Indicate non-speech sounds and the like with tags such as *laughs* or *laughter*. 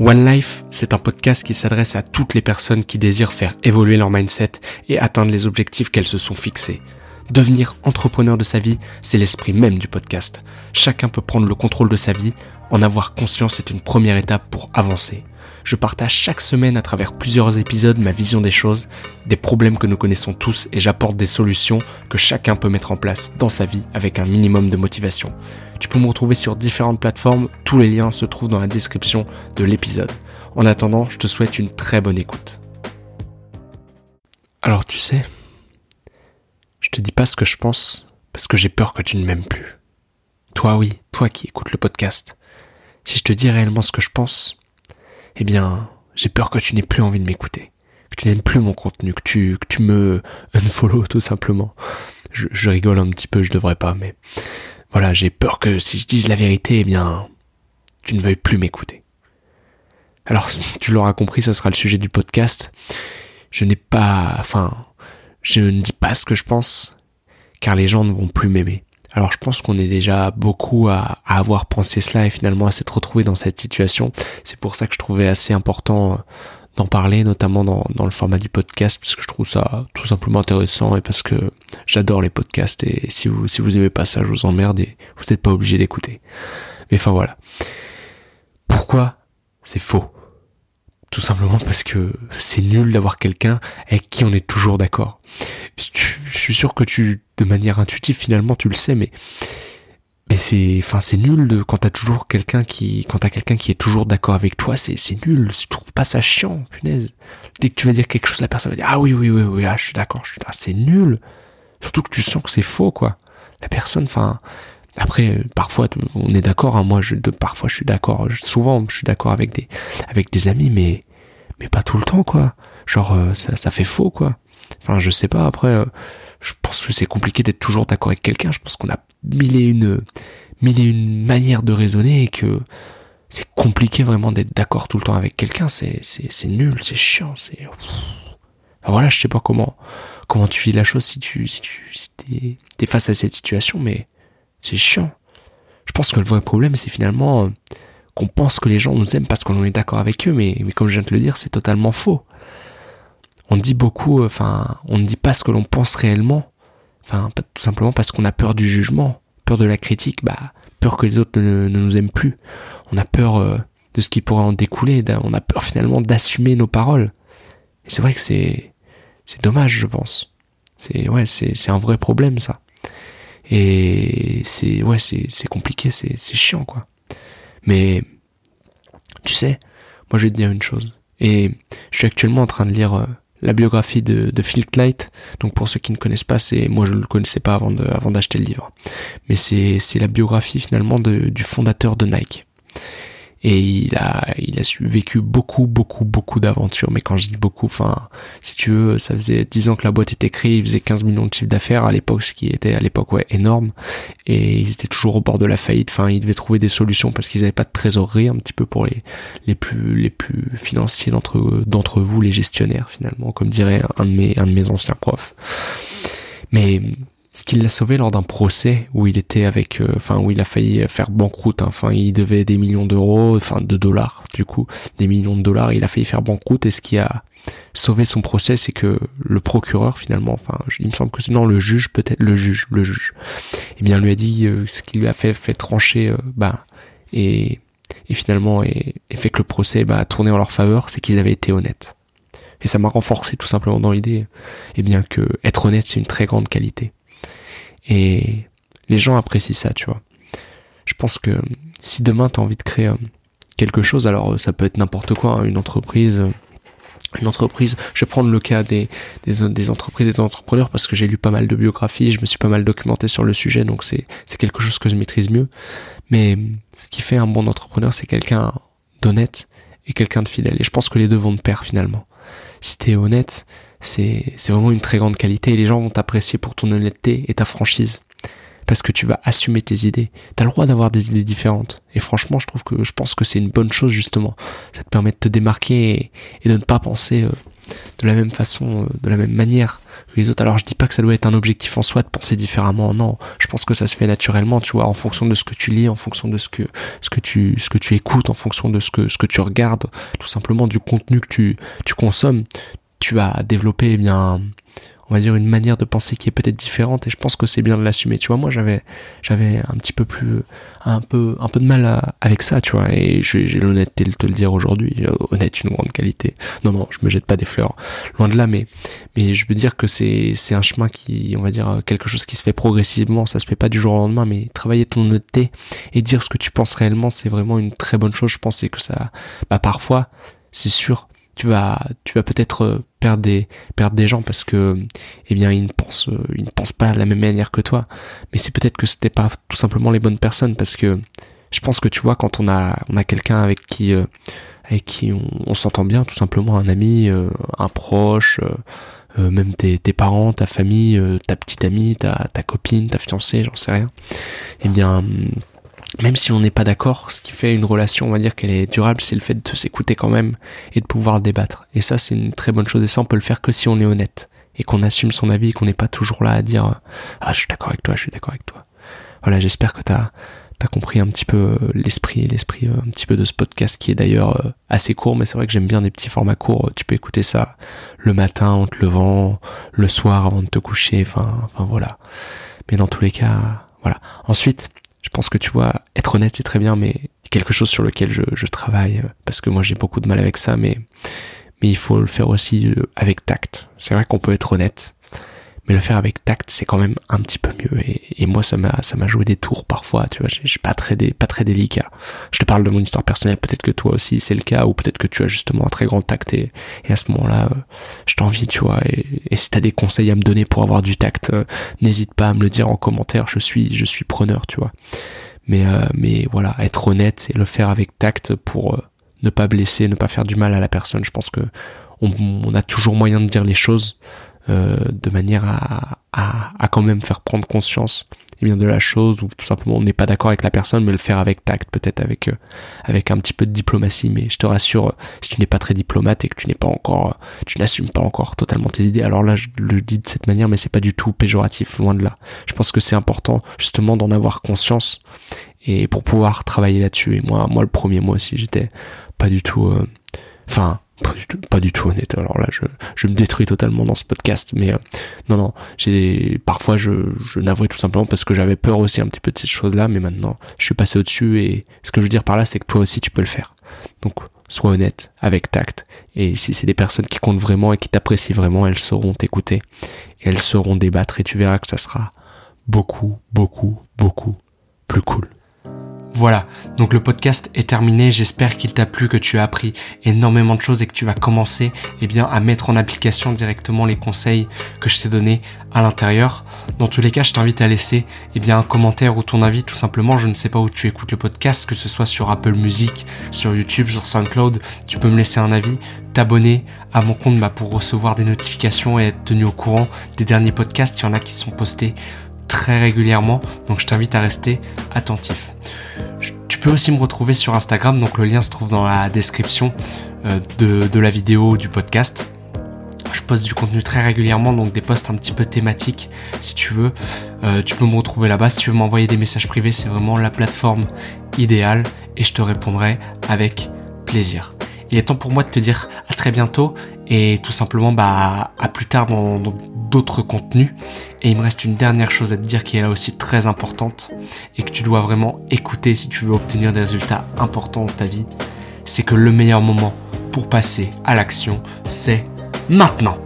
One Life, c'est un podcast qui s'adresse à toutes les personnes qui désirent faire évoluer leur mindset et atteindre les objectifs qu'elles se sont fixés. Devenir entrepreneur de sa vie, c'est l'esprit même du podcast. Chacun peut prendre le contrôle de sa vie, en avoir conscience est une première étape pour avancer. Je partage chaque semaine à travers plusieurs épisodes ma vision des choses, des problèmes que nous connaissons tous et j'apporte des solutions que chacun peut mettre en place dans sa vie avec un minimum de motivation. Tu peux me retrouver sur différentes plateformes, tous les liens se trouvent dans la description de l'épisode. En attendant, je te souhaite une très bonne écoute. Alors tu sais, je te dis pas ce que je pense parce que j'ai peur que tu ne m'aimes plus. Toi oui, toi qui écoutes le podcast. Si je te dis réellement ce que je pense, eh bien, j'ai peur que tu n'aies plus envie de m'écouter, que tu n'aimes plus mon contenu, que tu, que tu me *laughs* unfollow tout simplement. Je, rigole un petit peu, je devrais pas, mais voilà, j'ai peur que si je dise la vérité, eh bien, tu ne veuilles plus m'écouter. Alors, *laughs* tu l'auras compris, ce sera le sujet du podcast. Je n'ai pas, enfin, je ne dis pas ce que je pense, car les gens ne vont plus m'aimer. Alors je pense qu'on est déjà beaucoup à, avoir pensé cela et finalement à s'être retrouvé dans cette situation. C'est pour ça que je trouvais assez important d'en parler, notamment dans, dans, le format du podcast, parce que je trouve ça tout simplement intéressant et parce que j'adore les podcasts et si vous si vous aimez pas ça, je vous emmerde et vous n'êtes pas obligé d'écouter. Mais enfin voilà. Pourquoi c'est faux? Tout simplement parce que c'est nul d'avoir quelqu'un avec qui on est toujours d'accord. Je suis sûr que tu, de manière intuitive, finalement, tu le sais, mais mais c'est enfin c'est nul de quand t'as toujours quelqu'un qui quand t'as quelqu'un qui est toujours d'accord avec toi c'est c'est nul. Tu trouves pas ça chiant punaise. Dès que tu vas dire quelque chose la personne va dire ah oui oui oui oui ah, je suis d'accord je suis ah, c'est nul. Surtout que tu sens que c'est faux quoi. La personne enfin après parfois on est d'accord hein, moi je parfois je suis d'accord souvent je suis d'accord avec des avec des amis mais mais pas tout le temps quoi genre euh, ça ça fait faux quoi enfin je sais pas après euh, je pense que c'est compliqué d'être toujours d'accord avec quelqu'un. Je pense qu'on a mille et une, mille et une manières de raisonner et que c'est compliqué vraiment d'être d'accord tout le temps avec quelqu'un. C'est, c'est, c'est nul, c'est chiant, c'est, voilà, je sais pas comment, comment tu vis la chose si tu, si tu, si t'es, t'es face à cette situation, mais c'est chiant. Je pense que le vrai problème, c'est finalement euh, qu'on pense que les gens nous aiment parce qu'on est d'accord avec eux, mais, comme je viens de le dire, c'est totalement faux on dit beaucoup, euh, enfin, on ne dit pas ce que l'on pense réellement, enfin, tout simplement parce qu'on a peur du jugement, peur de la critique, bah, peur que les autres ne, nous aiment plus. On a peur euh, de ce qui pourrait en découler, on a peur finalement d'assumer nos paroles. Et c'est vrai que c'est, c'est dommage, je pense. C'est, ouais, c'est, c'est un vrai problème, ça. Et c'est, ouais, c'est, c'est compliqué, c'est, chiant, quoi. Mais, tu sais, moi je vais te dire une chose. Et je suis actuellement en train de lire euh, la biographie de, de Phil Knight. Donc pour ceux qui ne connaissent pas, c'est moi je ne le connaissais pas avant de, avant d'acheter le livre, mais c'est c'est la biographie finalement de, du fondateur de Nike et il a il a vécu beaucoup beaucoup beaucoup d'aventures. Mais quand je dis beaucoup enfin si tu veux ça faisait 10 ans que la boîte était créée il faisait 15 millions de chiffre d'affaires à l'époque ce qui était à l'époque ouais énorme. Et ils étaient toujours au bord de la faillite. Enfin ils devaient trouver des solutions parce qu'ils n'avaient pas de trésorerie un petit peu pour les les plus les plus financiers d'entre d'entre vous les gestionnaires finalement comme dirait un de mes un de mes anciens profs. Mais c'est qu'il l'a sauvé lors d'un procès où il était avec, euh, enfin où il a failli faire banqueroute. Hein. Enfin, il devait des millions d'euros, enfin de dollars du coup, des millions de dollars. Il a failli faire banqueroute et ce qui a sauvé son procès, c'est que le procureur finalement, enfin, il me semble que c'est non le juge peut-être, le juge, le juge, eh bien lui a dit euh, ce qui lui a fait fait trancher, euh, bah et et finalement et, fait que le procès bah, a tourné en leur faveur, c'est qu'ils avaient été honnêtes. Et ça m'a renforcé tout simplement dans l'idée, eh bien que être honnête c'est une très grande qualité. Et les gens apprécient ça, tu vois. Je pense que si demain tu as envie de créer euh, quelque chose, alors euh, ça peut être n'importe quoi, hein, une entreprise, euh, une entreprise, je vais prendre le cas des, des, entreprises et des entrepreneurs parce que j'ai lu pas mal de biographies, je me suis pas mal documenté sur le sujet, donc c'est, c'est quelque chose que je maîtrise mieux. Mais ce qui fait un bon entrepreneur, c'est quelqu'un d'honnête et quelqu'un de fidèle. Et je pense que les deux vont de pair finalement. Si t'es honnête, c'est, vraiment une très grande qualité et les gens vont t'apprécier pour ton honnêteté et ta franchise. parce que tu vas assumer tes idées. T'as le droit d'avoir des idées différentes. Et franchement, je trouve que je pense que c'est une bonne chose justement. Ça te permet de te démarquer et, de ne pas penser euh, de la même façon, euh, de la même manière que les autres. Alors je dis pas que ça doit être un objectif en soi de penser différemment. Non, je pense que ça se fait naturellement, tu vois, en fonction de ce que tu lis, en fonction de ce que ce que tu ce que tu écoutes, en fonction de ce que ce que tu regardes, tout simplement du contenu que tu tu consommes. Tu vas développer eh bien on va dire une manière de penser qui est peut-être différente et je pense que c'est bien de l'assumer. Tu vois moi j'avais j'avais un petit peu plus un peu un peu de mal avec ça tu vois et j'ai l'honnêteté de te le dire aujourd'hui honnête une grande qualité. Non non je me jette pas des fleurs loin de là mais mais je veux dire que c'est c'est un chemin qui on va dire quelque chose qui se fait progressivement ça se fait pas du jour au lendemain mais travailler ton honnêteté et dire ce que tu penses réellement c'est vraiment une très bonne chose je pense que ça bah parfois c'est sûr tu vas tu vas peut-être euh, perdre des perdre des gens parce que eh bien ils ne pensent euh, ils ne pensent pas de la même manière que toi. Mais c'est peut-être que c'était pas tout simplement les bonnes personnes parce que je pense que tu vois quand on a on a quelqu'un avec qui euh, avec qui on, s'entend bien tout simplement un ami un proche même tes, tes parents ta famille ta petite amie ta ta copine ta fiancée j'en sais rien. Eh bien même si on n'est pas d'accord, ce qui fait une relation, on va dire qu'elle est durable, c'est le fait de s'écouter quand même et de pouvoir débattre. Et ça, c'est une très bonne chose. Et ça, on peut le faire que si on est honnête et qu'on assume son avis et qu'on n'est pas toujours là à dire ah je suis d'accord avec toi, je suis d'accord avec toi. Voilà, j'espère que t'as as compris un petit peu euh, l'esprit, l'esprit euh, un petit peu de ce podcast qui est d'ailleurs euh, assez court, mais c'est vrai que j'aime bien des petits formats courts. Tu peux écouter ça le matin en te levant, le soir avant de te coucher, enfin, enfin voilà. Mais dans tous les cas, voilà. Ensuite, je pense que tu vois, être honnête c'est très bien, mais quelque chose sur lequel je, je travaille, euh, parce que moi j'ai beaucoup de mal avec ça, mais, mais il faut le faire aussi euh, avec tact. C'est vrai qu'on peut être honnête, mais le faire avec tact c'est quand même un petit peu mieux. Et, moi ça m'a ça m'a joué des tours parfois tu vois. J'ai pas très pas très délicat. Je te parle de mon histoire personnelle. Peut-être que toi aussi c'est le cas ou peut-être que tu as justement un très grand tact et, à ce moment-là euh, je t'envie tu vois. Et, et si t'as des conseils à me donner pour avoir du tact euh, n'hésite pas à me le dire en commentaire. Je suis je suis preneur tu vois. Mais euh, mais voilà être honnête et le faire avec tact pour ne pas blesser ne pas faire du mal à la personne je pense que on, on a toujours moyen de dire les choses euh, de manière à, à, quand même faire prendre conscience eh bien de la chose ou tout simplement on n'est pas d'accord avec la personne mais le faire avec tact peut-être avec euh, avec un petit peu de diplomatie. Mais je te rassure si tu n'es pas très diplomate et que tu n'es pas encore tu n'assumes pas encore totalement tes idées alors là je le dis de cette manière mais c'est pas du tout péjoratif loin de là. Je pense que c'est important justement d'en avoir conscience et pour pouvoir travailler là-dessus. Et moi moi le premier moi aussi j'étais pas du tout euh, enfin pas du tout, pas du honnête. Alors là, je, je me détruis totalement dans ce podcast, mais euh, non, non, j'ai parfois je, je n'avouais tout simplement parce que j'avais peur aussi un petit peu de cette chose-là, mais maintenant, je suis passé au-dessus et ce que je veux dire par là, c'est que toi aussi, tu peux le faire. Donc, sois honnête, avec tact, et si c'est des personnes qui comptent vraiment et qui t'apprécient vraiment, elles sauront t'écouter elles sauront débattre et tu verras que ça sera beaucoup, beaucoup, beaucoup plus cool. Voilà, donc le podcast est terminé, j'espère qu'il t'a plu, que tu as appris énormément de choses et que tu vas commencer eh à mettre en application directement les conseils que je t'ai donnés à l'intérieur. Dans tous les cas, je t'invite à laisser eh un commentaire ou ton avis tout simplement. Je ne sais pas où tu écoutes le podcast, que ce soit sur Apple Music, sur YouTube, sur SoundCloud, tu peux me laisser un avis, t'abonner à mon compte bah, pour recevoir des notifications et être tenu au courant des derniers podcasts. Il y en a qui sont postés très régulièrement, donc je t'invite à rester attentif. Peux aussi me retrouver sur Instagram, donc le lien se trouve dans la description euh, de, la vidéo du podcast. Je poste du contenu très régulièrement, donc des posts un petit peu thématiques si tu veux. Euh, tu peux me retrouver là-bas. Si tu veux m'envoyer des messages privés, c'est vraiment la plateforme idéale et je te répondrai avec plaisir. Il est temps pour moi de te dire à très bientôt et tout simplement bah à plus tard dans d'autres contenus. Et il me reste une dernière chose à te dire qui est là aussi très importante et que tu dois vraiment écouter si tu veux obtenir des résultats importants dans ta vie. C'est que le meilleur moment pour passer à l'action, c'est maintenant.